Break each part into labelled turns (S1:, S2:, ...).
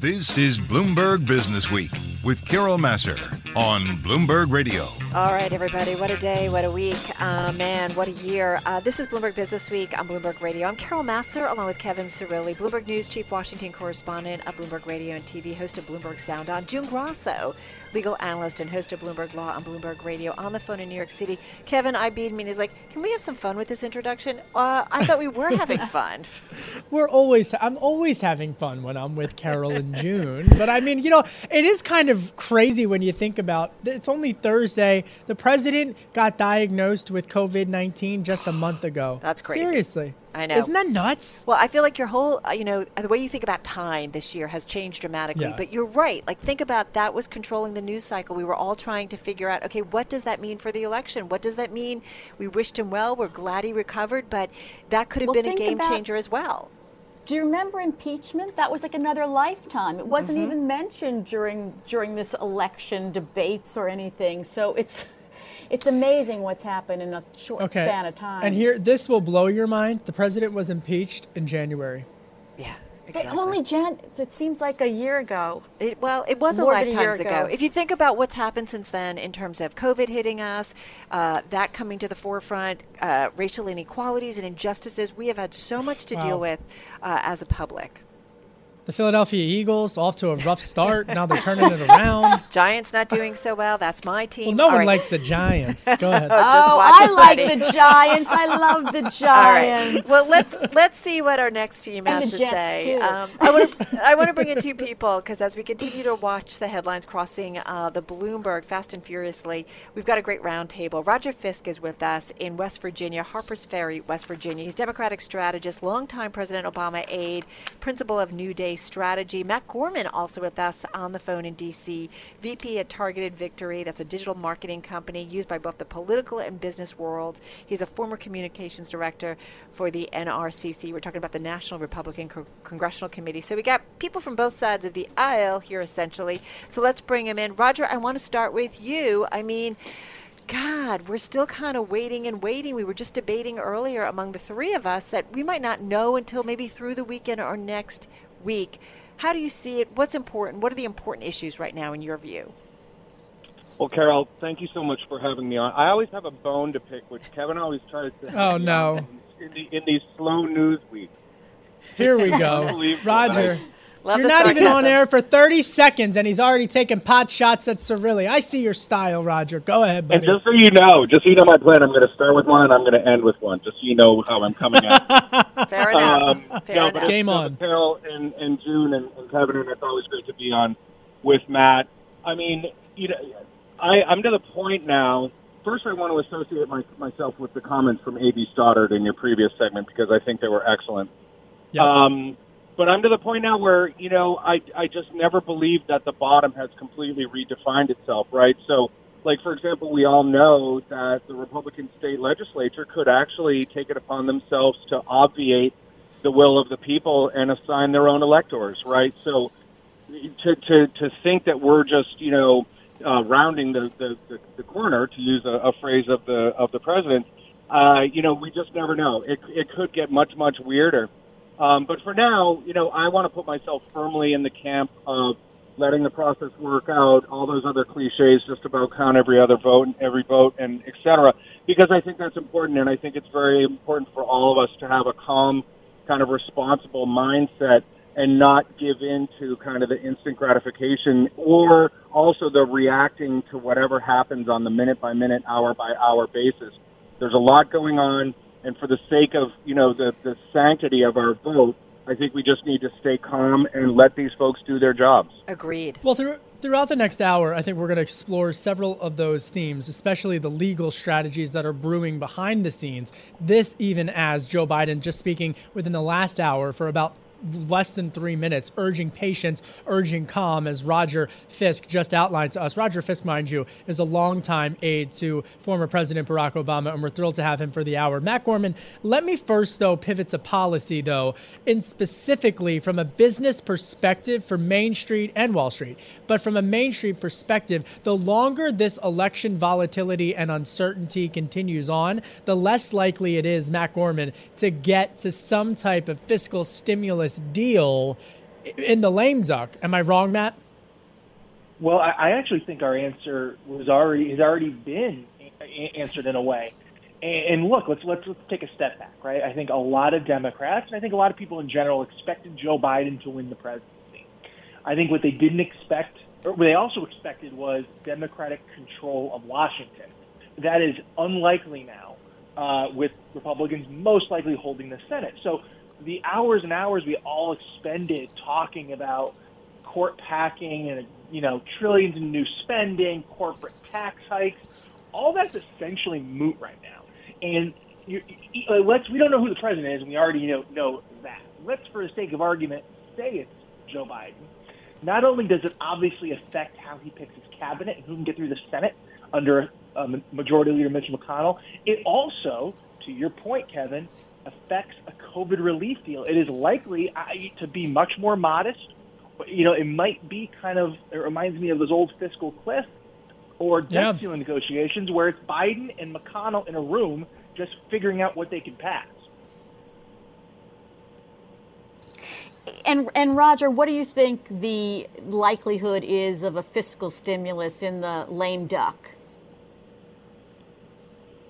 S1: This is Bloomberg Business Week with Carol Massar on Bloomberg Radio.
S2: All right, everybody. What a day. What a week. Uh, man, what a year. Uh, this is Bloomberg Business Week on Bloomberg Radio. I'm Carol Massar along with Kevin Cirilli, Bloomberg News Chief Washington Correspondent of Bloomberg Radio and TV, host of Bloomberg Sound on. June Grosso, legal analyst and host of Bloomberg Law on Bloomberg Radio on the phone in New York City. Kevin I beat me and he's like, Can we have some fun with this introduction? Uh, I thought we were having fun.
S3: We're always, I'm always having fun when I'm with Carol and June. But I mean, you know, it is kind of crazy when you think about it's only Thursday. The president got diagnosed with COVID 19 just a month ago.
S2: That's crazy.
S3: Seriously.
S2: I know.
S3: Isn't that nuts?
S2: Well, I feel like your whole, uh, you know, the way you think about time this year has changed dramatically.
S3: Yeah.
S2: But you're right. Like, think about that was controlling the news cycle. We were all trying to figure out, okay, what does that mean for the election? What does that mean? We wished him well. We're glad he recovered, but that could have
S4: Well,
S2: been a game
S4: about-
S2: changer as well.
S4: Do you remember impeachment? That was like another lifetime. It wasn't
S2: Mm-hmm.
S4: even mentioned during during this election debates or anything. So it's it's amazing what's happened in a short
S3: Okay.
S4: span of time.
S3: And here, this will blow your mind. The president was impeached in January.
S2: Yeah.
S4: But
S2: Exactly.
S4: only Jan. It seems like a year ago.
S2: It, well, it was a
S4: More than a year
S2: lifetimes ago.
S4: ago.
S2: If you think about what's happened since then in terms of COVID hitting us, uh, that coming to the forefront, uh, racial inequalities and injustices, we have had so much to
S3: Wow.
S2: deal with uh, as a public.
S3: The Philadelphia Eagles off to a rough start. now they're turning it around.
S2: Giants not doing so well. That's my team.
S3: Well, no
S2: All
S3: one
S2: right.
S3: likes the Giants. Go ahead.
S2: Just
S4: oh,
S2: watch
S4: I
S2: it,
S4: like
S2: buddy.
S4: the Giants. I love the Giants.
S2: right. Well, let's let's see what our next team
S4: And
S2: has
S4: the
S2: to
S4: Jets,
S2: say.
S4: too.
S2: Um, I want to I want to bring in two people because as we continue to watch the headlines crossing uh, the Bloomberg fast and furiously, we've got a great roundtable. Roger Fisk is with us in West Virginia, Harpers Ferry, West Virginia. He's Democratic strategist, longtime President Obama aide, principal of New Day Strategy. Matt Gorman also with us on the phone in D.C. VP at Targeted Victory. That's a digital marketing company used by both the political and business worlds. He's a former communications director for the NRCC. We're talking about the National Republican Co- Congressional Committee. So we got people from both sides of the aisle here, essentially. So let's bring him in. Roger, I want to start with you. I mean, God, we're still kind of waiting and waiting. We were just debating earlier among the three of us that we might not know until maybe through the weekend or next week. How do you see it? What's important? What are the important issues right now in your view?
S5: Well, Carol, thank you so much for having me on. I always have a bone to pick, which Kevin always tries to.
S3: Oh, no.
S5: In, the, in these slow news weeks.
S3: Here we go.
S5: Unbelievable.
S3: Roger.
S2: Love
S3: You're
S2: the
S3: not even on air for 30 seconds, and he's already taking pot shots at Cirilli. I see your style, Roger. Go ahead, buddy.
S5: And just so you know, just so you know my plan, I'm going to start with one and I'm going to end with one, just so you know how I'm coming at.
S2: Fair enough.
S5: Um,
S2: Fair
S5: no,
S2: enough.
S5: but
S3: Game on.
S5: but Carol and, and June and, and Kevin, and it's always great to be on with Matt. I mean, you know, I, I'm to the point now. First, I want to associate my, myself with the comments from A.B. Stoddard in your previous segment because I think they were excellent.
S3: Yep.
S5: Um, but I'm to the point now where you know I I just never believed that the bottom has completely redefined itself, right? So, like for example, we all know that the Republican state legislature could actually take it upon themselves to obviate the will of the people and assign their own electors, right? So, to to to think that we're just you know uh, rounding the, the, the, the corner, to use a, a phrase of the of the president, uh, you know, we just never know. It it could get much much weirder. Um, but for now, you know, I want to put myself firmly in the camp of letting the process work out, all those other cliches just about count every other vote and every vote and et cetera, because I think that's important. And I think it's very important for all of us to have a calm, kind of responsible mindset and not give in to kind of the instant gratification or also the reacting to whatever happens on the minute by minute, hour by hour basis. There's a lot going on, and for the sake of you know the the sanctity of our vote, I think we just need to stay calm and let these folks do their jobs.
S2: Agreed.
S3: Well, through, throughout the next hour, I think we're going to explore several of those themes, especially the legal strategies that are brewing behind the scenes. This, even as Joe Biden just speaking within the last hour for about less than three minutes, urging patience, urging calm, as Roger Fisk just outlined to us. Roger Fisk, mind you, is a longtime aide to former President Barack Obama, and we're thrilled to have him for the hour. Matt Gorman, let me first, though, pivot to policy, though, and specifically from a business perspective for Main Street and Wall Street. But from a Main Street perspective, the longer this election volatility and uncertainty continues on, the less likely it is, Matt Gorman, to get to some type of fiscal stimulus deal in the lame duck. Am I wrong, Matt?
S6: Well, I actually think our answer was already has already been answered in a way. And look, let's, let's let's take a step back, right? I think a lot of Democrats and I think a lot of people in general expected Joe Biden to win the presidency. I think what they didn't expect, or what they also expected, was Democratic control of Washington. That is unlikely now, uh, with Republicans most likely holding the Senate. So the hours and hours we all expended talking about court packing and you know trillions in new spending, corporate tax hikes, all that's essentially moot right now. And you, you, let's we don't know who the president is, and we already know know that. Let's, for the sake of argument, say it's Joe Biden. Not only does it obviously affect how he picks his cabinet and who can get through the Senate under um, Majority Leader Mitch McConnell, it also, to your point, Kevin, affects a COVID relief deal. It is likely uh, to be much more modest. You know, it might be kind of, it reminds me of those old fiscal cliff or debt yeah. ceiling negotiations where it's Biden and McConnell in a room just figuring out what they can pass.
S4: And, and Roger, what do you think the likelihood is of a fiscal stimulus in the lame duck?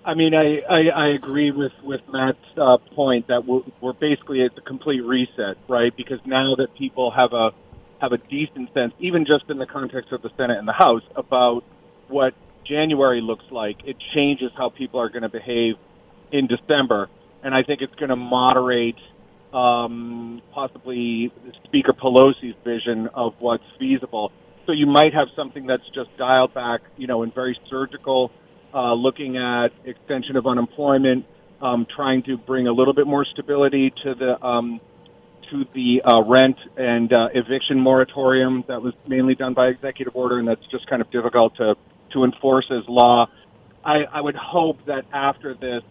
S5: I mean, I, I, I agree with, with Matt's uh, point that we're, we're basically at the complete reset, right? Because now that people have a have a decent sense, even just in the context of the Senate and the House, about what January looks like, it changes how people are going to behave in December, and I think it's going to moderate um, possibly Speaker Pelosi's vision of what's feasible. So you might have something that's just dialed back, you know, in very surgical uh, looking at extension of unemployment, um, trying to bring a little bit more stability to the um, to the uh, rent and uh, eviction moratorium that was mainly done by executive order, and that's just kind of difficult to to enforce as law. I, I would hope that after this,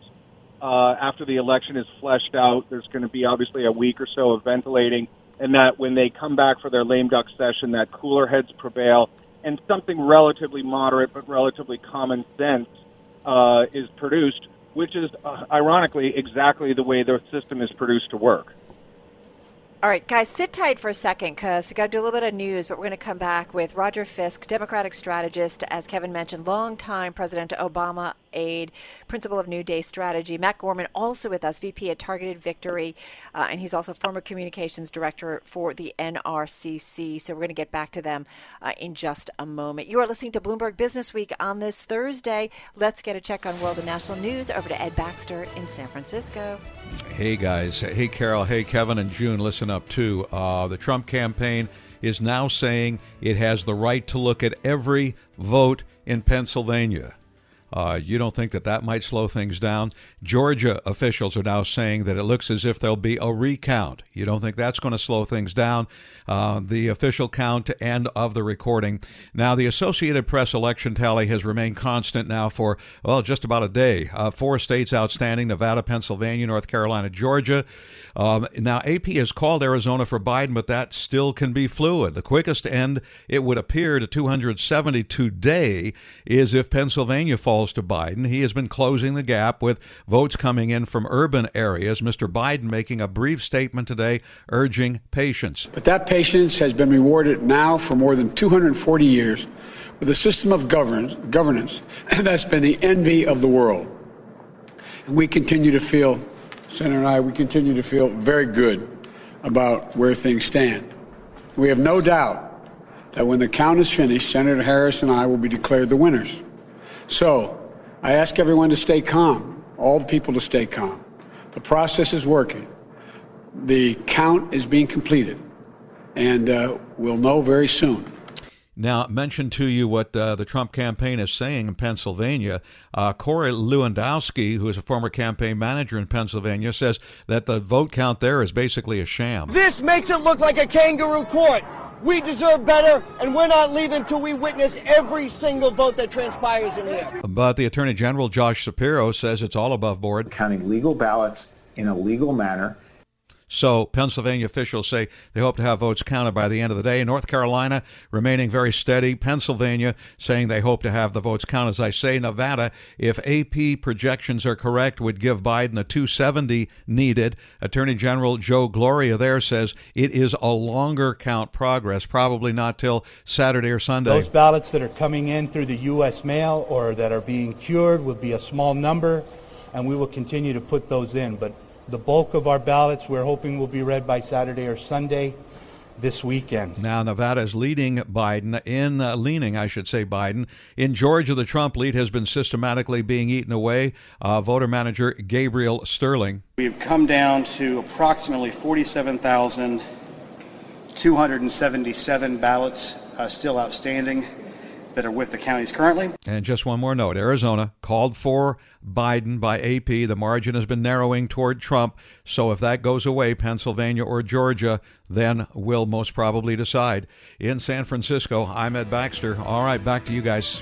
S5: uh, after the election is fleshed out, there's going to be obviously a week or so of ventilating, and that when they come back for their lame duck session, that cooler heads prevail and something relatively moderate but relatively common sense uh, is produced, which is uh, ironically exactly the way the system is produced to work.
S2: All right, guys, sit tight for a second because we got to do a little bit of news, but we're going to come back with Roger Fisk, Democratic strategist, as Kevin mentioned, longtime President Obama aide, principal of New Day Strategy. Matt Gorman, also with us, VP at Targeted Victory, uh, and he's also former communications director for the NRCC. So we're going to get back to them uh, in just a moment. You are listening to Bloomberg Business Week on this Thursday. Let's get a check on world and national news over to Ed Baxter in San Francisco.
S7: Hey, guys. Hey, Carol. Hey, Kevin and June. Listen up, too. Uh, the Trump campaign is now saying it has the right to look at every vote in Pennsylvania. Uh, you don't think that that might slow things down? Georgia officials are now saying that it looks as if there'll be a recount. You don't think that's going to slow things down? Uh, the official count and of the recording. Now, the Associated Press election tally has remained constant now for, well, just about a day. Uh, four states outstanding Nevada, Pennsylvania, North Carolina, Georgia. Um, now, AP has called Arizona for Biden, but that still can be fluid. The quickest end, it would appear, to 270 today is if Pennsylvania falls to Biden. He has been closing the gap with votes coming in from urban areas. Mr. Biden making a brief statement today urging patience.
S8: But that patience has been rewarded now for more than 240 years with a system of govern- governance that's been the envy of the world. And we continue to feel, Senator and I, we continue to feel very good about where things stand. We have no doubt that when the count is finished, Senator Harris and I will be declared the winners. So I ask everyone to stay calm all the people to stay calm. The process is working. The count is being completed, and uh, we'll know very soon.
S7: Now, mention to you what uh, the Trump campaign is saying in Pennsylvania. Uh, Corey Lewandowski, who is a former campaign manager in Pennsylvania, says that the vote count there is basically a sham.
S9: This makes it look like a kangaroo court. We deserve better, and we're not leaving till we witness every single vote that transpires in here.
S7: But the Attorney General, Josh Shapiro, says it's all above board.
S10: Counting legal ballots in a legal manner
S7: so Pennsylvania officials say they hope to have votes counted by the end of the day. North Carolina remaining very steady. Pennsylvania saying they hope to have the votes counted. As I say, Nevada, if AP projections are correct, would give Biden the 270 needed. Attorney General Joe Gloria there says it is a longer count progress, probably not till Saturday or Sunday.
S11: Those ballots that are coming in through the U.S. mail or that are being cured will be a small number, and we will continue to put those in. But the bulk of our ballots we're hoping will be read by Saturday or Sunday this weekend.
S7: Now, Nevada is leading Biden in uh, leaning, I should say, Biden. In Georgia, the Trump lead has been systematically being eaten away. Uh, voter manager Gabriel Sterling.
S12: We've come down to approximately 47,277 ballots uh, still outstanding that are with the counties currently.
S7: And just one more note Arizona called for Biden by AP. The margin has been narrowing toward Trump. So if that goes away, Pennsylvania or Georgia, then we'll most probably decide. In San Francisco, I'm Ed Baxter. All right, back to you guys.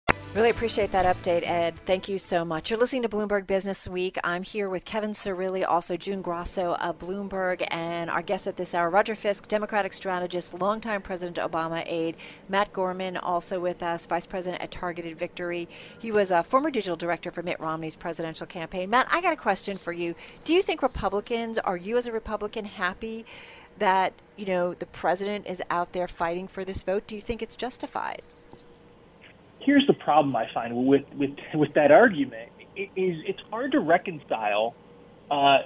S2: Really appreciate that update, Ed. Thank you so much. You're listening to Bloomberg Business Week. I'm here with Kevin Cirilli, also June Grosso of Bloomberg, and our guest at this hour, Roger Fisk, Democratic strategist, longtime President Obama aide. Matt Gorman, also with us, Vice President at Targeted Victory. He was a former digital director for Mitt Romney's presidential campaign. Matt, I got a question for you. Do you think Republicans, are you as a Republican happy that, you know, the president is out there fighting for this vote? Do you think it's justified?
S6: Here's the problem I find with with with that argument it is it's hard to reconcile uh,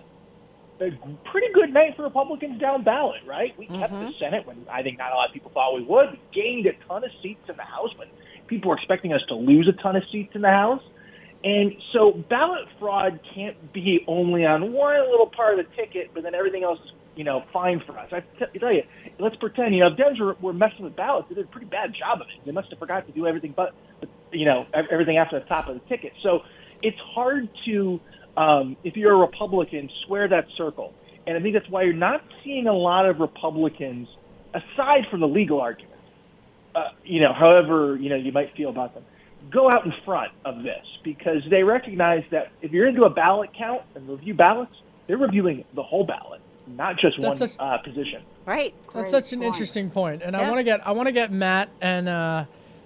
S6: a pretty good night for Republicans down ballot, right? We mm-hmm. kept the mm-hmm. Senate when I think not a lot of people thought we would. We gained a ton of seats in the House when people were expecting us to lose a ton of seats in the House. And so ballot fraud can't be only on one little part of the ticket, but then everything else is, you know, fine for us. I tell you, let's pretend, you know, if Dems were, were messing with ballots, they did a pretty bad job of it. They must have forgot to do everything but, you know, everything after the top of the ticket. So it's hard to, um, if you're a Republican, square that circle. And I think that's why you're not seeing a lot of Republicans, aside from the legal arguments, uh, you know, however, you know, you might feel about them, go out in front of this because they recognize that if you're into a ballot count and review ballots, they're reviewing the whole ballot, not just That's one a- uh, position.
S2: Right.
S3: That's such an point. interesting point, and yeah. I want to get I want to get Matt and uh,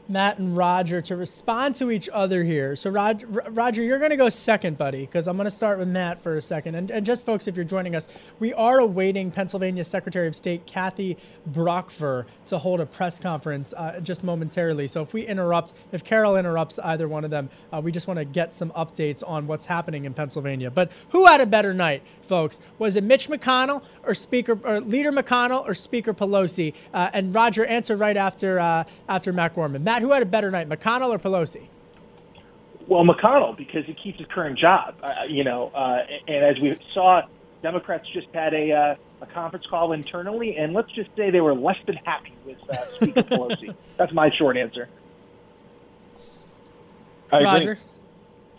S3: Matt and Roger to respond to each other here. So, Roger, you're going to go second, buddy, because I'm going to start with Matt for a second. And, and just, folks, if you're joining us, we are awaiting Pennsylvania Secretary of State Kathy Boockvar to hold a press conference uh, just momentarily. So, if we interrupt, if Carol interrupts either one of them, uh, we just want to get some updates on what's happening in Pennsylvania. But who had a better night, folks? Was it Mitch McConnell or Speaker or Leader McConnell or Speaker Pelosi? Uh, and Roger, answer right after uh, after Matt Gorman. Matt, who had a better night, McConnell or Pelosi?
S6: Well, McConnell because he keeps his current job. Uh, you know, uh, and as we saw, Democrats just had a uh, a conference call internally, and let's just say they were less than happy with uh, Speaker Pelosi. That's my short answer.
S5: I
S3: Roger.
S5: Agree.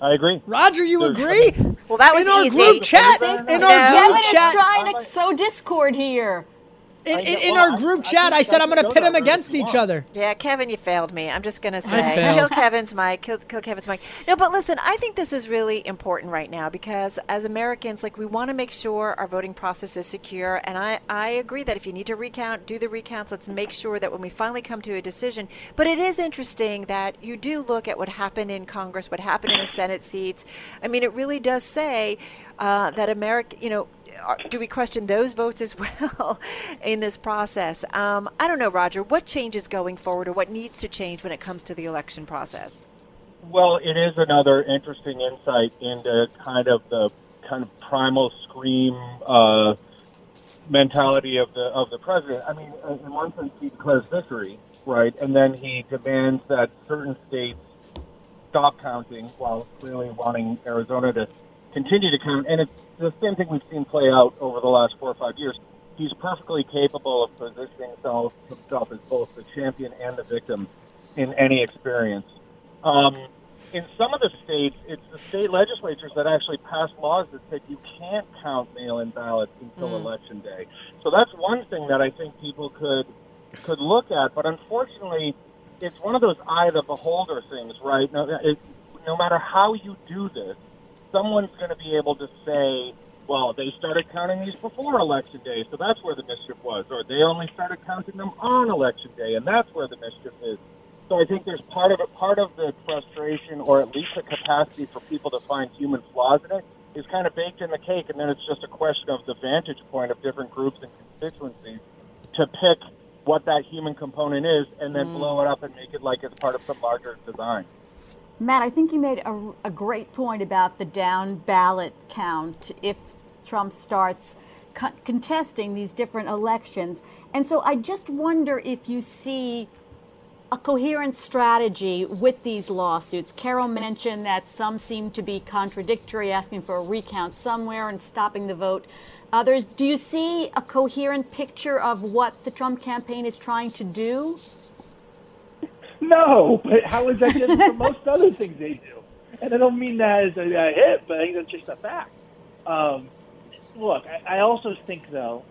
S5: I agree.
S3: Roger, you There's, agree?
S2: Well, that was
S3: in our
S2: easy.
S3: group chat. In our group chat,
S4: trying to sow discord here.
S3: In, in, in our group chat, I said I'm going to pit them against each other.
S2: Yeah, Kevin, you failed me. I'm just going to say, kill Kevin's mic, kill, kill Kevin's mic. No, but listen, I think this is really important right now because as Americans, like we want to make sure our voting process is secure. And I, I agree that if you need to recount, do the recounts. Let's make sure that when we finally come to a decision. But it is interesting that you do look at what happened in Congress, what happened in the Senate seats. I mean, it really does say uh, that America, you know, do we question those votes as well in this process? Um, I don't know, Roger. What changes going forward, or what needs to change when it comes to the election process?
S5: Well, it is another interesting insight into kind of the kind of primal scream uh, mentality of the of the president. I mean, in one sense, he declares victory, right, and then he demands that certain states stop counting, while clearly wanting Arizona to continue to count. And it's the same thing we've seen play out over the last four or five years. He's perfectly capable of positioning himself, himself as both the champion and the victim in any experience. Um, in some of the states, it's the state legislatures that actually pass laws that said you can't count mail-in ballots until mm. election day. So that's one thing that I think people could could look at. But unfortunately, it's one of those eye of the beholder things, right? No, it, no matter how you do this, someone's going to be able to say, well, they started counting these before election day, so that's where the mischief was, or they only started counting them on election day, and that's where the mischief is. So I think there's part of it, part of the frustration, or at least the capacity for people to find human flaws in it, is kind of baked in the cake, and then it's just a question of the vantage point of different groups and constituencies to pick what that human component is, and then mm. blow it up and make it like it's part of some larger design.
S4: Matt, I think you made a, a great point about the down ballot count if Trump starts co- contesting these different elections. And so I just wonder if you see a coherent strategy with these lawsuits. Carol mentioned that some seem to be contradictory, asking for a recount somewhere and stopping the vote. Others, do you see a coherent picture of what the Trump campaign is trying to do?
S6: No, but how is that different from most other things they do? And I don't mean that as a, a hit, but I think that's just a fact. Um, look, I, I also think though,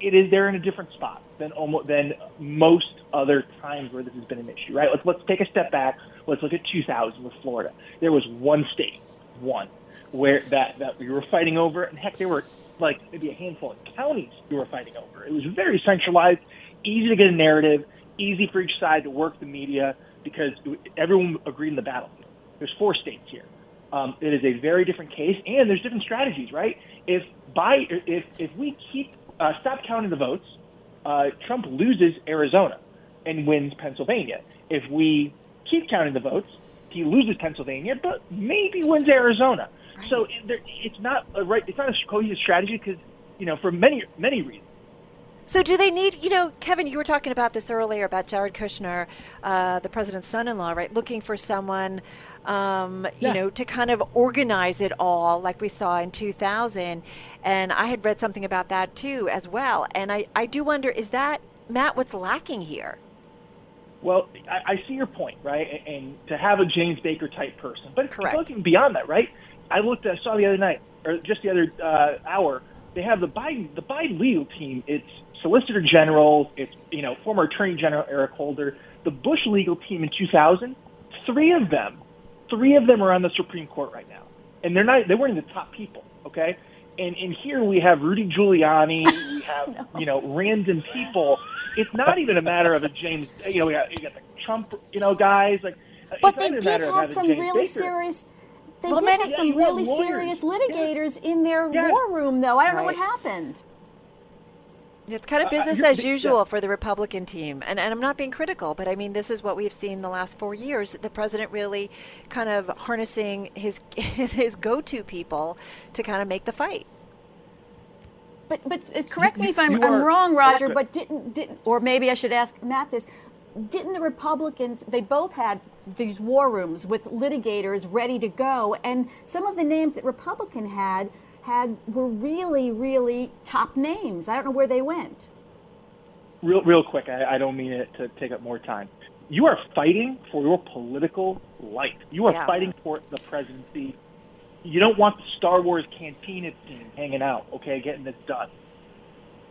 S6: it is they're in a different spot than almost than most other times where this has been an issue, right? Let's let's take a step back. Let's look at 2000 with Florida. There was one state, one, where that that we were fighting over, and heck, there were like maybe a handful of counties we were fighting over. It was very centralized, easy to get a narrative easy for each side to work the media because everyone agreed in the battle. There's four states here. Um, it is a very different case, and there's different strategies, right? If by if if we keep uh, stop counting the votes, uh, Trump loses Arizona and wins Pennsylvania. If we keep counting the votes, he loses Pennsylvania, but maybe wins Arizona. Right. So it, it's not a right. It's not a cohesive strategy because you know for many many reasons.
S2: So, do they need, you know, Kevin, you were talking about this earlier about Jared Kushner, uh, the president's son in law, right? Looking for someone, um, you yeah. know, to kind of organize it all like we saw in 2000. And I had read something about that too, as well. And I, I do wonder is that, Matt, what's lacking here?
S6: Well, I, I see your point, right? And, and to have a James Baker type person. But Correct. looking beyond that, right? I looked, I saw the other night, or just the other uh, hour, they have the Biden, the Biden legal team. It's Solicitor General, it's you know former Attorney General Eric Holder, the Bush legal team in 2000. Three of them, three of them are on the Supreme Court right now, and they're not they weren't the top people. Okay, and and here we have Rudy Giuliani, we have no. you know random people. It's not even a matter of a James. You know, we got, you got the Trump, you know, guys like.
S4: But they did have some really Baker. serious. They well, did have some really serious litigators yeah. in their yeah. war room, though. I don't right. know what happened.
S2: It's kind of uh, business uh, as usual yeah. for the Republican team. And, and I'm not being critical, but I mean, this is what we've seen the last four years. The president really kind of harnessing his, his go to people to kind of make the fight.
S4: But, but uh, correct me if I'm, I'm wrong, Roger, but didn't, didn't, or maybe I should ask Matt this, didn't the Republicans, they both had these war rooms with litigators ready to go, and some of the names that Republican had had were really, really top names. I don't know where they went.
S6: Real, real quick. I, I don't mean it to take up more time. You are fighting for your political life. You are yeah. fighting for the presidency. You don't want the Star Wars cantina team hanging out, okay, getting this done.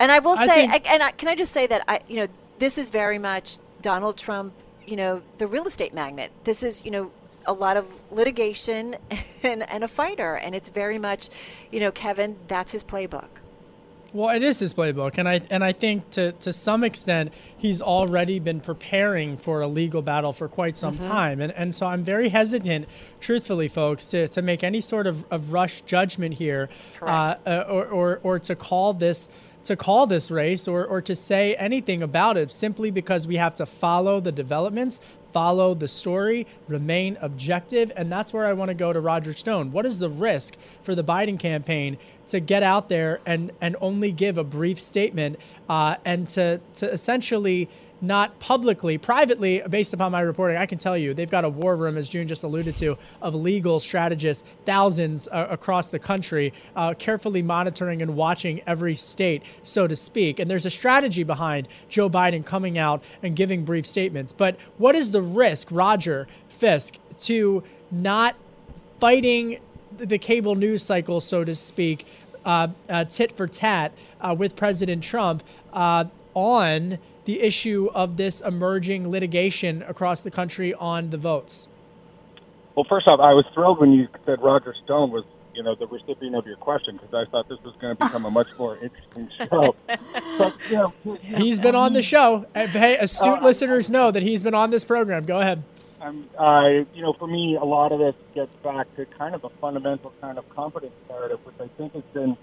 S2: And I will
S13: I
S2: say,
S13: think-
S2: I, and I, can I just say that I, you know, this is very much Donald Trump, you know, the real estate magnate. This is, you know, a lot of litigation and, and a fighter, and it's very much, you know, Kevin, that's his playbook.
S3: Well, it is his playbook, and I and I think to to some extent he's already been preparing for a legal battle for quite some
S14: Mhm.
S3: time, and and so I'm very hesitant, truthfully, folks, to, to make any sort of, of rush judgment here, uh, uh, or, or or to call this to call this race or or to say anything about it simply because we have to follow the developments. Follow the story, remain objective, and that's where I want to go to Roger Stone. What is the risk for the Biden campaign to get out there and and only give a brief statement uh, and to to essentially not publicly, privately, based upon my reporting, I can tell you they've got a war room, as June just alluded to, of legal strategists, thousands uh, across the country, uh, carefully monitoring and watching every state, so to speak. And there's a strategy behind Joe Biden coming out and giving brief statements. But what is the risk, Roger Fisk, to not fighting the cable news cycle, so to speak, uh, uh, tit for tat uh, with President Trump uh, on the issue of this emerging litigation across the country on the votes?
S5: Well, first off, I was thrilled when you said Roger Stone was, you know, the recipient of your question because I thought this was going to become a much more interesting show. but, you know,
S3: He's been on the show. Uh, Hey, astute
S5: Uh,
S3: listeners know that he's been on this program. Go ahead.
S5: Um, I, you know, for me, a lot of this gets back to kind of a fundamental kind of competence narrative, which I think has been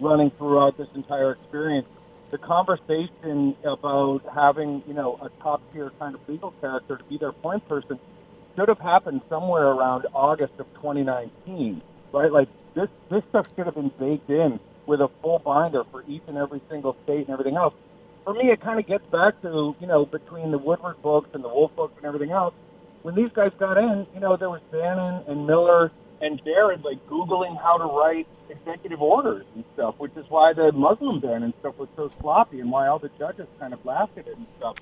S5: running throughout this entire experience. The conversation about having, you know, a top tier kind of legal character to be their point person should have happened somewhere around August of 2019, right? Like this, this stuff should have been baked in with a full binder for each and every single state and everything else. For me, it kind of gets back to, you know, between the Woodward books and the Wolff books and everything else, when these guys got in, you know, there was Bannon and Miller and Jared like Googling how to write executive orders and stuff, which is why the Muslim ban and stuff was so sloppy and why all the judges kind of laughed at it and stuff.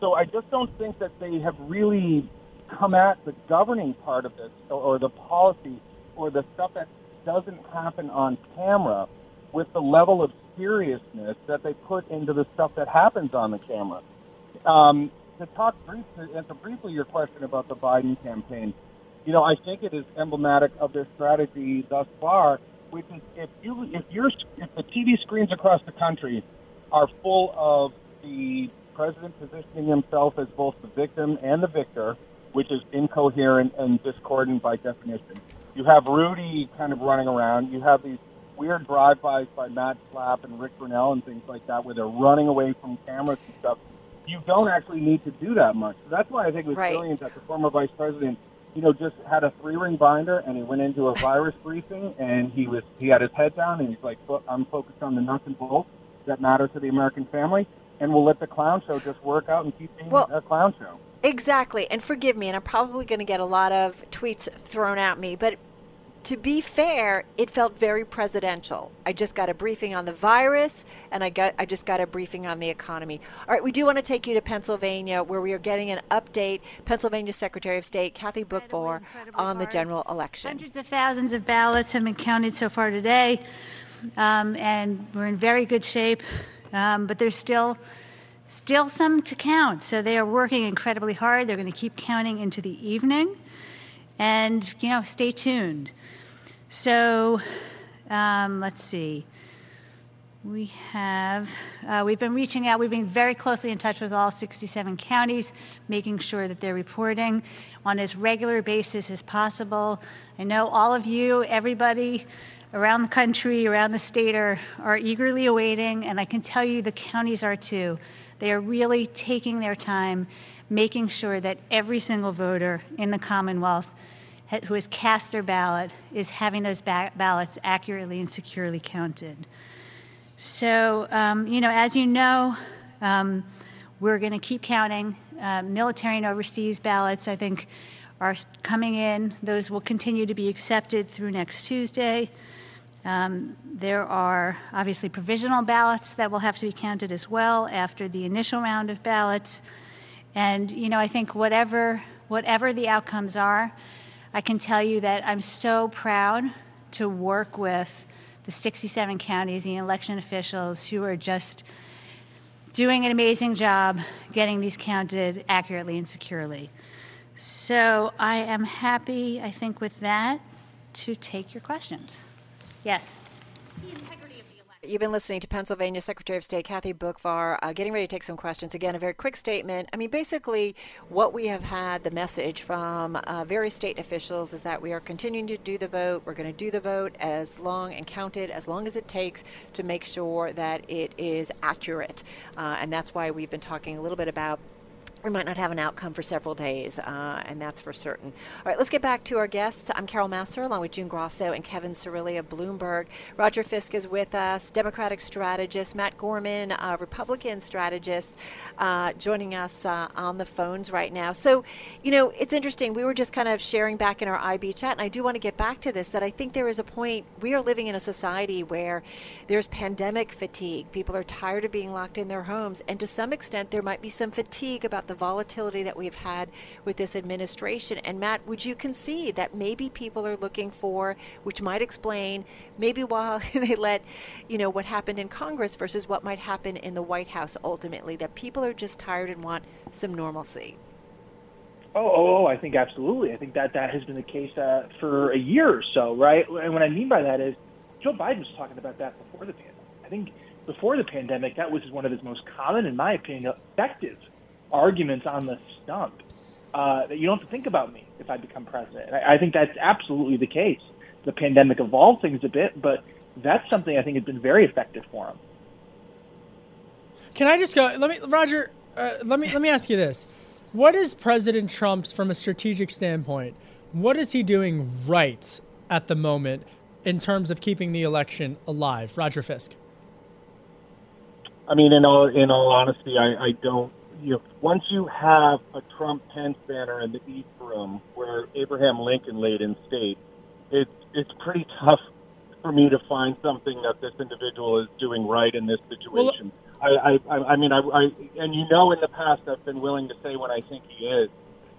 S5: So I just don't think that they have really come at the governing part of this or, the policy or the stuff that doesn't happen on camera with the level of seriousness that they put into the stuff that happens on the camera. Um, to talk briefly, answer briefly your question about the Biden campaign, you know, I think it is emblematic of their strategy thus far, which is if you if you're if the TV screens across the country are full of the president positioning himself as both the victim and the victor, which is incoherent and discordant by definition. You have Rudy kind of running around. You have these weird drive-bys by Matt Schlapp and Rick Grenell and things like that, where they're running away from cameras and stuff. You don't actually need to do that much. So that's why I think it was
S2: Right.
S5: brilliant that the former vice president, you know, just had a three-ring binder and he went into a virus briefing and he was he had his head down and he's like, "Look, I'm focused on the nuts and bolts that matter to the American family, and we'll let the clown show just work out and keep being
S2: Well-
S5: a clown show."
S2: Exactly. And forgive me, and I'm probably going to get a lot of tweets thrown at me, but to be fair, it felt very presidential. I just got a briefing on the virus and I got I just got a briefing on the economy. All right, we do want to take you to Pennsylvania where we are getting an update Pennsylvania Secretary of State Kathy Boockvar on the general election.
S14: Hundreds of thousands of ballots have been counted so far today, um, and we're in very good shape. Um, but there's still still some to count, so they are working incredibly hard. They're going to keep counting into the evening, and you know, stay tuned. So, um, let's see. We have, uh, we've been reaching out, we've been very closely in touch with all 67 counties, making sure that they're reporting on as regular basis as possible. I know all of you, everybody around the country, around the state are, are eagerly awaiting, and I can tell you the counties are too. They are really taking their time, making sure that every single voter in the Commonwealth who has cast their ballot is having those ba- ballots accurately and securely counted. So, um, you know, as you know, um, we're going to keep counting. Uh, military and overseas ballots, I think, are coming in. Those will continue to be accepted through next Tuesday. Um, there are obviously provisional ballots that will have to be counted as well after the initial round of ballots. And you know, I think whatever whatever the outcomes are, I can tell you that I'm so proud to work with the 67 counties, the election officials who are just doing an amazing job getting these counted accurately and securely. So I am happy, I think, with that to take your questions. Yes.
S2: You've been listening to Pennsylvania Secretary of State Kathy Boockvar uh, getting ready to take some questions. Again, a very quick statement. I mean, basically, what we have had the message from uh, various state officials is that we are continuing to do the vote. We're going to do the vote as long and count it as long as it takes to make sure that it is accurate. Uh, and that's why we've been talking a little bit about we might not have an outcome for several days, uh, and that's for certain. All right, let's get back to our guests. I'm Carol Massar, along with June Grosso and Kevin Cirilli of Bloomberg. Roger Fisk is with us, Democratic strategist. Matt Gorman, uh, Republican strategist, uh, joining us uh, on the phones right now. So, you know, it's interesting. We were just kind of sharing back in our IB chat, and I do want to get back to this that I think there is a point. We are living in a society where there's pandemic fatigue. People are tired of being locked in their homes, and to some extent, there might be some fatigue about the the volatility that we've had with this administration. And Matt, would you concede that maybe people are looking for, which might explain maybe why they let, you know, what happened in Congress versus what might happen in the White House ultimately, that people are just tired and want some normalcy?
S6: Oh, oh, oh, I think absolutely. I think that that has been the case uh, for a year or so, right? And what I mean by that is Joe Biden was talking about that before the pandemic. I think before the pandemic, that was one of his most common, in my opinion, effective arguments on the stump uh, that you don't have to think about me if I become president. I, I think that's absolutely the case. The pandemic evolved things a bit, but that's something I think has been very effective for him.
S3: Can I just go? Let me, Roger. Uh, let me let me ask you this: What is President Trump's, from a strategic standpoint, what is he doing right at the moment in terms of keeping the election alive? Roger Fisk.
S5: I mean, in all in all honesty, I, I don't you know, once you have a Trump Pence banner in the East Room where Abraham Lincoln laid in state, it's it's pretty tough for me to find something that this individual is doing right in this situation. Well, I, I, I mean, I, I, and you know, in the past, I've been willing to say when I think he is.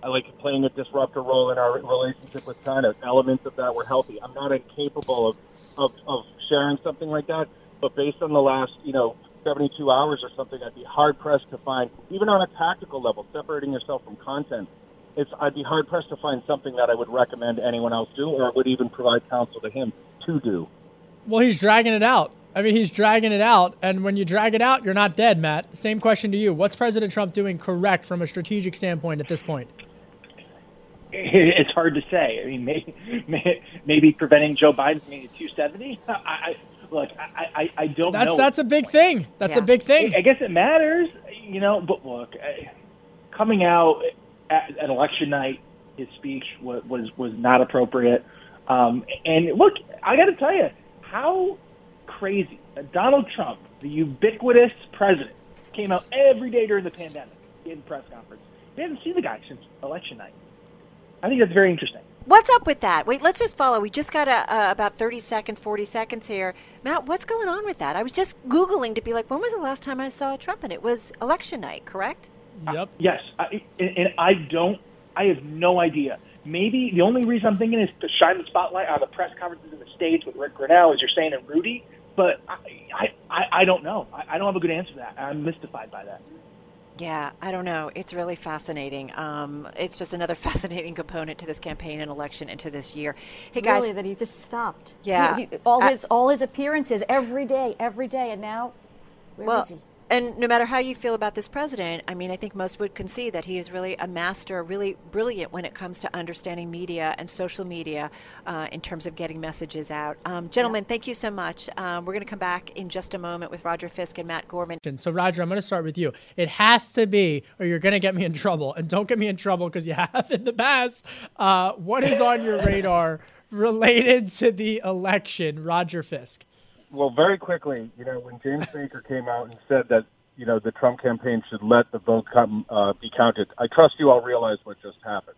S5: I like playing a disruptor role in our relationship with China. Elements of that were healthy. I'm not incapable of, of, of sharing something like that, but based on the last, you know, 72 hours or something, I'd be hard pressed to find, even on a tactical level, separating yourself from content. It's, I'd be hard pressed to find something that I would recommend anyone else do, or would even provide counsel to him to do.
S3: Well, he's dragging it out. I mean, he's dragging it out, and when you drag it out, you're not dead, Matt. Same question to you. What's President Trump doing correct from a strategic standpoint at this point?
S6: It's hard to say. I mean, maybe, maybe preventing Joe Biden from being at 270. I, look, I, I, I don't
S3: that's,
S6: know.
S3: That's a big thing. That's yeah. a big thing.
S6: I, I guess it matters, you know. But look, coming out at, at election night, his speech was was, was not appropriate. Um, and look, I got to tell you, how crazy Donald Trump, the ubiquitous president, came out every day during the pandemic in press conference. We haven't seen the guy since election night. I think that's very interesting.
S2: What's up with that? Wait, let's just follow. We just got a, uh, about 30 seconds, 40 seconds here. Matt, what's going on with that? I was just Googling to be like, when was the last time I saw Trump? And it was election night, correct?
S3: Yep.
S6: Uh, yes. I, and, and I don't, I have no idea. Maybe the only reason I'm thinking is to shine the spotlight on the press conferences in the States with Rick Grenell, as you're saying, and Rudy. But I, I, I don't know. I, I don't have a good answer to that. I'm mystified by that.
S2: Yeah, I don't know. It's really fascinating. Um, it's just another fascinating component to this campaign and election into this year. Hey guys,
S4: really that he just stopped.
S2: Yeah,
S4: he, he, all his all his appearances every day, every day, and now where
S2: well,
S4: is he?
S2: And no matter how you feel about this president, I mean, I think most would concede that he is really a master, really brilliant when it comes to understanding media and social media uh, in terms of getting messages out. Um, gentlemen, yeah. thank you so much. Um, we're going to come back in just a moment with Roger Fisk and Matt Gorman.
S3: So, Roger, I'm going to start with you. It has to be, or you're going to get me in trouble. And don't get me in trouble because you have in the past. Uh, what is on your radar related to the election, Roger Fisk?
S5: Well, very quickly, you know, when James Baker came out and said that, you know, the Trump campaign should let the vote come, uh, be counted, I trust you all realize what just happened,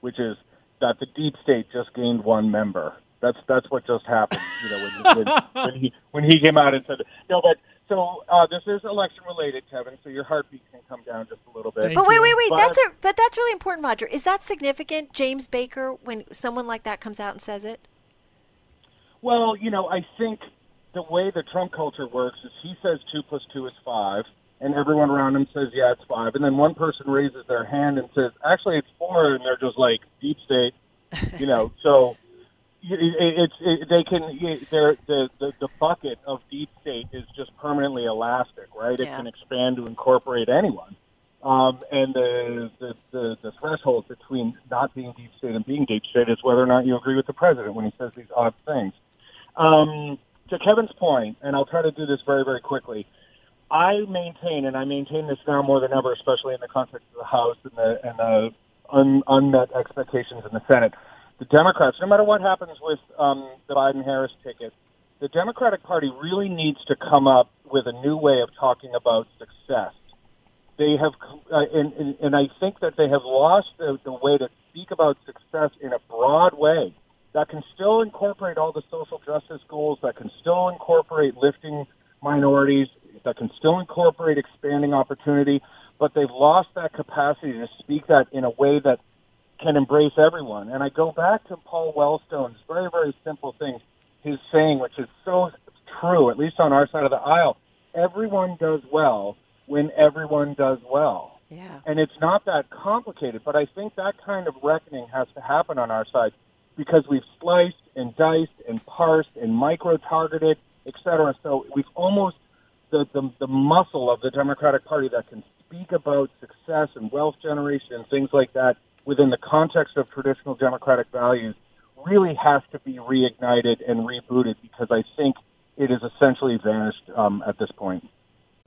S5: which is that the deep state just gained one member. That's that's what just happened. You know, when, when, when he when he came out and said, no, but so uh, this is election related, Kevin. So your heartbeat can come down just a little bit.
S2: Thank but wait, wait, wait. But, that's a, but that's really important, Roger. Is that significant, James Baker, when someone like that comes out and says it?
S5: Well, you know, I think the way the Trump culture works is he says two plus two is five, and everyone around him says, yeah, it's five. And then one person raises their hand and says, actually, it's four, and they're just like, deep state, you know. So it, it's it, they can it, the, the the bucket of deep state is just permanently elastic, right? It can expand to incorporate anyone. Um, and the, the, the, the threshold between not being deep state and being deep state is whether or not you agree with the president when he says these odd things. Um, to Kevin's point, and I'll try to do this very, very quickly. I maintain, and I maintain this now more than ever, especially in the context of the House and the and the un, unmet expectations in the Senate. The Democrats, no matter what happens with um, the Biden-Harris ticket, the Democratic Party really needs to come up with a new way of talking about success. They have, uh, and, and, and I think that they have lost the, the way to speak about success in a broad way that can still incorporate all the social justice goals, that can still incorporate lifting minorities, that can still incorporate expanding opportunity, but they've lost that capacity to speak that in a way that can embrace everyone. And I go back to Paul Wellstone's very, very simple thing, his saying, which is so true, at least on our side of the aisle. Everyone does well when everyone does well.
S2: Yeah.
S5: And it's not that complicated, but I think that kind of reckoning has to happen on our side because we've sliced and diced and parsed and micro targeted, et cetera. So we've almost the, the the muscle of the Democratic Party that can speak about success and wealth generation and things like that within the context of traditional democratic values really has to be reignited and rebooted because I think it has essentially vanished um, at this point.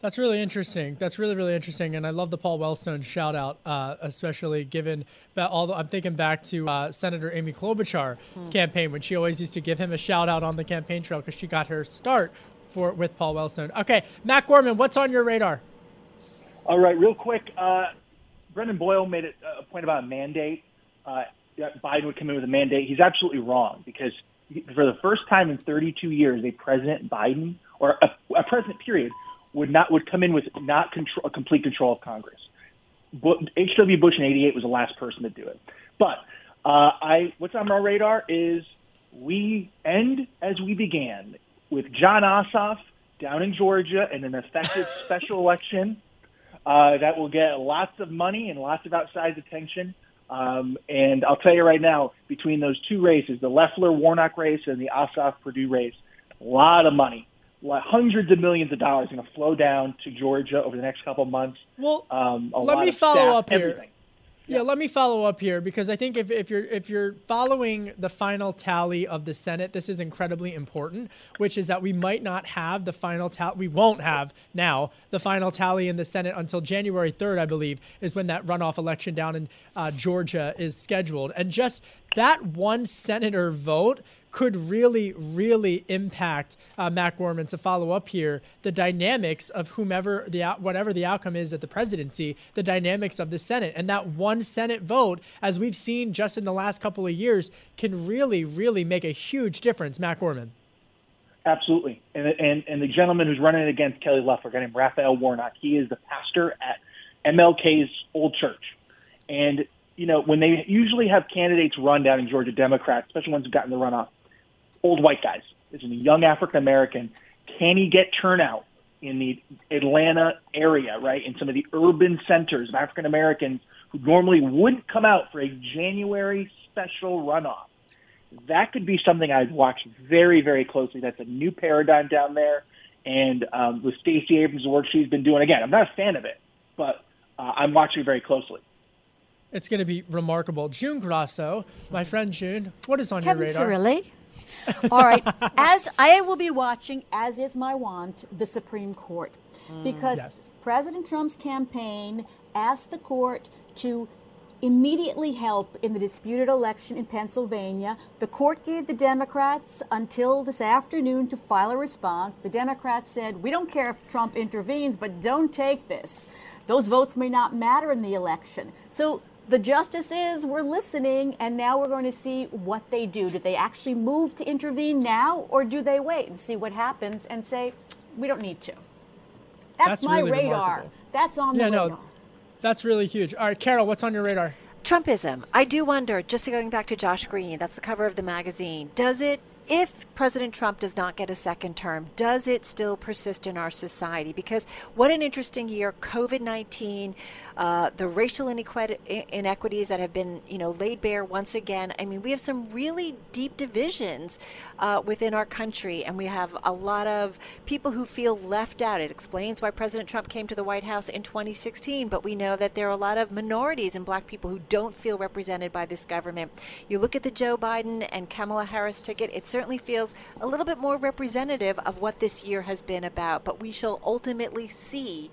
S3: That's really interesting. That's really really interesting, and I love the Paul Wellstone shout out, uh, especially given that all. The, I'm thinking back to uh, Senator Amy Klobuchar
S2: Hmm.
S3: campaign when she always used to give him a shout out on the campaign trail because she got her start for with Paul Wellstone. Okay, Matt Gorman, what's on your radar?
S6: All right, real quick. Uh, Brendan Boyle made a, a point about a mandate. Uh, that Biden would come in with a mandate. He's absolutely wrong because for the first time in 32 years, a President Biden or a, a president period would not would come in with not control, a complete control of Congress. Bu- H.W. Bush in '88 was the last person to do it. But uh, I, what's on our radar is we end as we began with Jon Ossoff down in Georgia in an effective special election uh, that will get lots of money and lots of outside attention. Um, and I'll tell you right now, between those two races, the Loeffler Warnock race and the Ossoff Perdue race, a lot of money, like hundreds of millions of dollars going to flow down to Georgia over the next couple of months.
S3: Well,
S6: um, a
S3: let
S6: lot
S3: me
S6: of
S3: follow
S6: staff,
S3: up here.
S6: everything.
S3: Yeah, let me follow up here because I think if, if you're if you're following the final tally of the Senate, this is incredibly important, which is that we might not have the final tally. We won't have now the final tally in the Senate until January 3rd, I believe, is when that runoff election down in uh, Georgia is scheduled. And just that one senator vote could really, really impact uh, Matt Gorman to follow up here the dynamics of whomever the whatever the outcome is at the presidency, the dynamics of the Senate, and that one Senate vote, as we've seen just in the last couple of years, can really, really make a huge difference. Matt Gorman.
S6: Absolutely. And, and, and the gentleman who's running against Kelly Loeffler, guy named Raphael Warnock, he is the pastor at MLK's old church. And, you know, when they usually have candidates run down in Georgia Democrats, especially ones who've gotten the runoff, old white guys. This is a young African American. Can he get turnout in the Atlanta area, right? In some of the urban centers of African Americans who normally wouldn't come out for a January special runoff? that could be something I'd watch very, very closely. That's a new paradigm down there. And um, with Stacey Abrams' work she's been doing, again, I'm not a fan of it, but uh, I'm watching very closely.
S3: It's going to be remarkable. June Grasso, my friend June, what is on
S4: Kevin
S3: your radar?
S4: Cirilli. All right. As I will be watching, as is my want, the Supreme Court, mm, because
S3: Yes.
S4: President Trump's campaign asked the court to immediately help in the disputed election in Pennsylvania. The court gave the Democrats until this afternoon to file a response. The Democrats said, We don't care if Trump intervenes, but don't take this. Those votes may not matter in the election. So the justices were listening, and now we're going to see what they do. Do they actually move to intervene now, or do they wait and see what happens and say, We don't need to? That's,
S3: That's
S4: my
S3: really
S4: radar.
S3: remarkable.
S4: That's on
S3: yeah,
S4: the
S3: no,
S4: radar.
S3: that's really huge. All right, Carol, what's on your radar?
S2: Trumpism. I do wonder, just going back to Josh Green, that's the cover of the magazine, does it, if President Trump does not get a second term, does it still persist in our society? Because what an interesting year, COVID 19, uh, the racial inequit- inequities that have been, you know, laid bare once again. I mean, we have some really deep divisions uh, within our country, and we have a lot of people who feel left out. It explains why President Trump came to the White House in 2016, but we know that there are a lot of minorities and black people who don't feel represented by this government. You look at the Joe Biden and Kamala Harris ticket, it certainly feels a little bit more representative of what this year has been about, but we shall ultimately see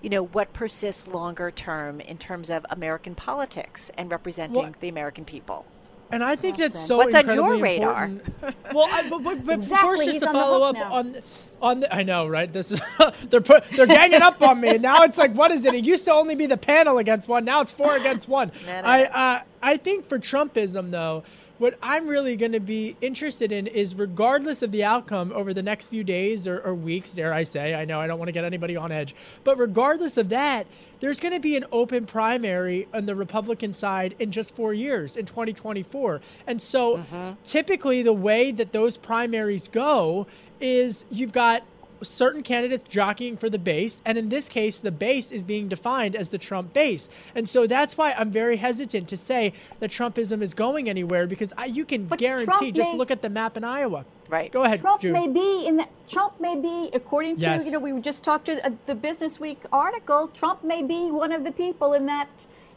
S2: you know what persists longer term in terms of American politics and representing
S3: Well-
S2: the American people.
S3: And I think that's so
S2: What's on your radar?
S3: important. well, I, but, but, but
S4: Exactly,
S3: first, just
S4: he's
S3: to follow up
S4: now.
S3: on on the, I know, right? This is they're put they're ganging up on me. Now it's like, what is it? It used to only be the panel against one. Now it's four against one.
S2: No, no,
S3: I uh, I think for Trumpism though. What I'm really going to be interested in is, regardless of the outcome over the next few days or, or weeks, dare I say, I know I don't want to get anybody on edge, but regardless of that, there's going to be an open primary on the Republican side in just four years, in 2024. And so mm-hmm. typically, the way that those primaries go is you've got certain candidates jockeying for the base, and in this case, the base is being defined as the Trump base. And so that's why I'm very hesitant to say that Trumpism is going anywhere because I, you can
S4: But
S3: guarantee,
S4: Trump
S3: just
S4: may-
S3: look at the map in Iowa.
S2: Right.
S3: Go ahead,
S4: Trump
S3: June.
S4: may be in that. Trump may be, according to
S3: Yes.
S4: you know, we just talked to uh, the Business Week article. Trump may be one of the people in that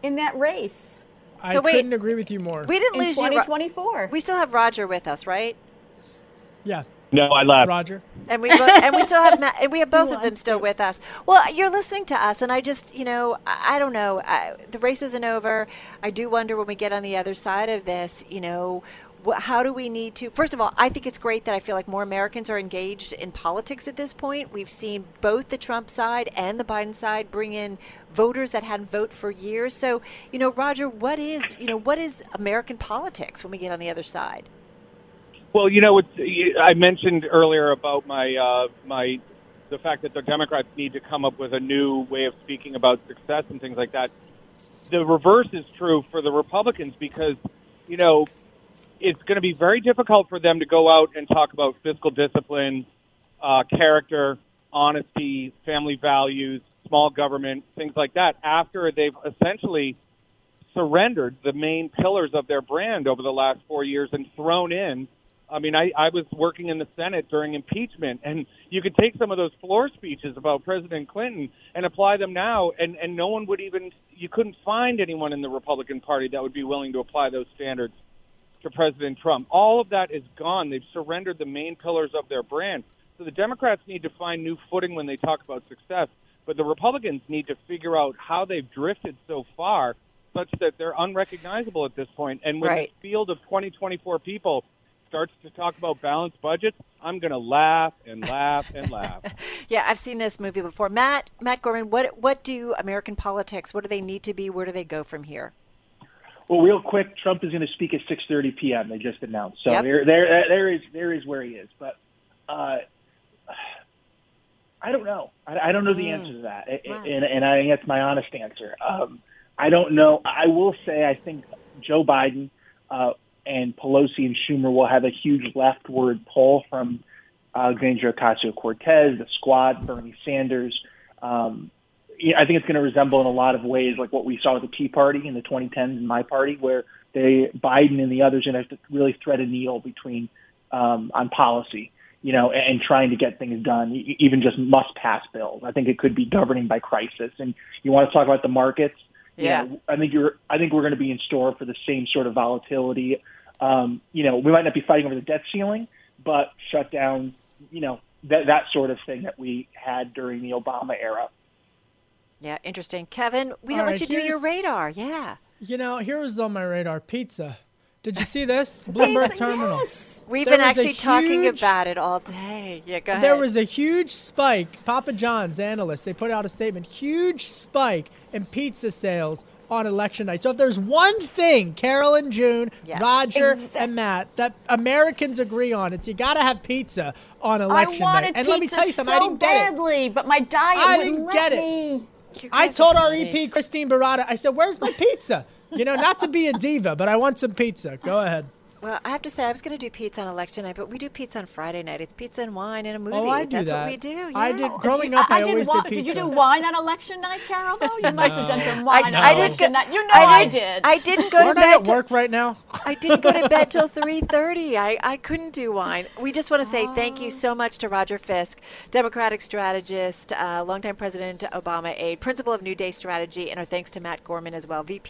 S4: in that race
S3: I
S2: So wait,
S3: couldn't agree with you more.
S2: We didn't
S4: in
S2: lose you. Ro-
S4: 2024.
S2: We still have Roger with us, right?
S3: yeah,
S6: No, I left.
S3: Roger.
S2: And we bo- and we still have Ma- and we have both of them still with us. Well, you're listening to us, and I just you know I, I don't know. I, the race isn't over. I do wonder when we get on the other side of this. You know. wh- How do we need to? First of all, I think it's great that I feel like more Americans are engaged in politics at this point. We've seen both the Trump side and the Biden side bring in voters that hadn't voted for years. So, you know, Roger, what is you know what is American politics when we get on the other side?
S15: Well, you know, it's, I mentioned earlier about my uh, my the fact that the Democrats need to come up with a new way of speaking about success and things like that. The reverse is true for the Republicans because, you know, it's going to be very difficult for them to go out and talk about fiscal discipline, uh, character, honesty, family values, small government, things like that after they've essentially surrendered the main pillars of their brand over the last four years and thrown in. I mean, I, I was working in the Senate during impeachment, and you could take some of those floor speeches about President Clinton and apply them now, and, and no one would even, you couldn't find anyone in the Republican Party that would be willing to apply those standards to President Trump. All of that is gone. They've surrendered the main pillars of their brand. So the Democrats need to find new footing when they talk about success, but the Republicans need to figure out how they've drifted so far such that they're unrecognizable at this point. And with
S2: Right.
S15: the field of 2024 people starts to talk about balanced budgets, I'm going to laugh and laugh and laugh.
S2: Yeah, I've seen this movie before. Matt, Matt Gorman, what what do American politics? What do they need to be? Where do they go from here?
S6: Well, real quick, Trump is going to speak at 6:30 p.m. They just announced, so
S2: Yep.
S6: there, there, there is, there is where he is. But uh, I don't know. I, I don't know the answer to that,
S2: Wow.
S6: and, and I think that's my honest answer. Um, I don't know. I will say I think Joe Biden uh, and Pelosi and Schumer will have a huge leftward pull from Alexandria Ocasio Cortez, the Squad, Bernie Sanders. Um, I think it's going to resemble in a lot of ways like what we saw with the Tea Party in the 2010s in my party, where they Biden and the others are going to have to really thread a needle between um, on policy, you know, and, and trying to get things done, even just must pass bills. I think it could be governing by crisis. And you want to talk about the markets? you
S2: Yeah.
S6: know, I think you're. I think we're going to be in store for the same sort of volatility. Um, you know, we might not be fighting over the debt ceiling, but shut down. You know, that that sort of thing that we had during the Obama era.
S2: Yeah, interesting. Kevin, we
S3: All
S2: don't let you do your radar. Yeah.
S3: You know, here was on my radar pizza. Did you see this? Bloomberg Terminal.
S2: We've
S3: There
S2: been
S3: was a
S2: actually talking about it all day. Yeah, go ahead.
S3: There was a huge spike. Papa John's analysts, they put out a statement, huge spike in pizza sales on election night. So if there's one thing, Carolyn, June,
S2: Yes.
S3: Roger
S4: Exact-
S3: and Matt, that Americans agree on, it's you got to have pizza on election night. And let me tell you something,
S4: so
S3: I didn't get it.
S4: badly, but my diet
S3: I didn't get it.
S4: me.
S2: You
S3: I told our. EP, Christine Barada, I said, where's my pizza? You know, not to be a diva, but I want some pizza. Go ahead.
S2: Well, I have to say, I was going to do pizza on election night, but we do pizza on Friday night. It's pizza and wine and a movie.
S3: Oh, I do
S2: That's
S3: that.
S2: what we do.
S3: I did growing up. I,
S4: did
S3: always
S4: wi-
S3: did pizza.
S4: Did you do wine on election night, Carol? Though you must have done some wine on
S2: I did
S4: election
S2: go-
S4: night. You know I,
S2: I did-
S4: did.
S2: I didn't go to
S3: Aren't I
S2: bed.
S3: at work right now?
S2: I didn't go to bed till 3:30. I, I couldn't do wine. We just want to say thank
S4: Oh.
S2: you so much to Roger Fisk, Democratic strategist, uh, longtime President Obama aide, principal of New Day Strategy, and our thanks to Matt Gorman as well, VP.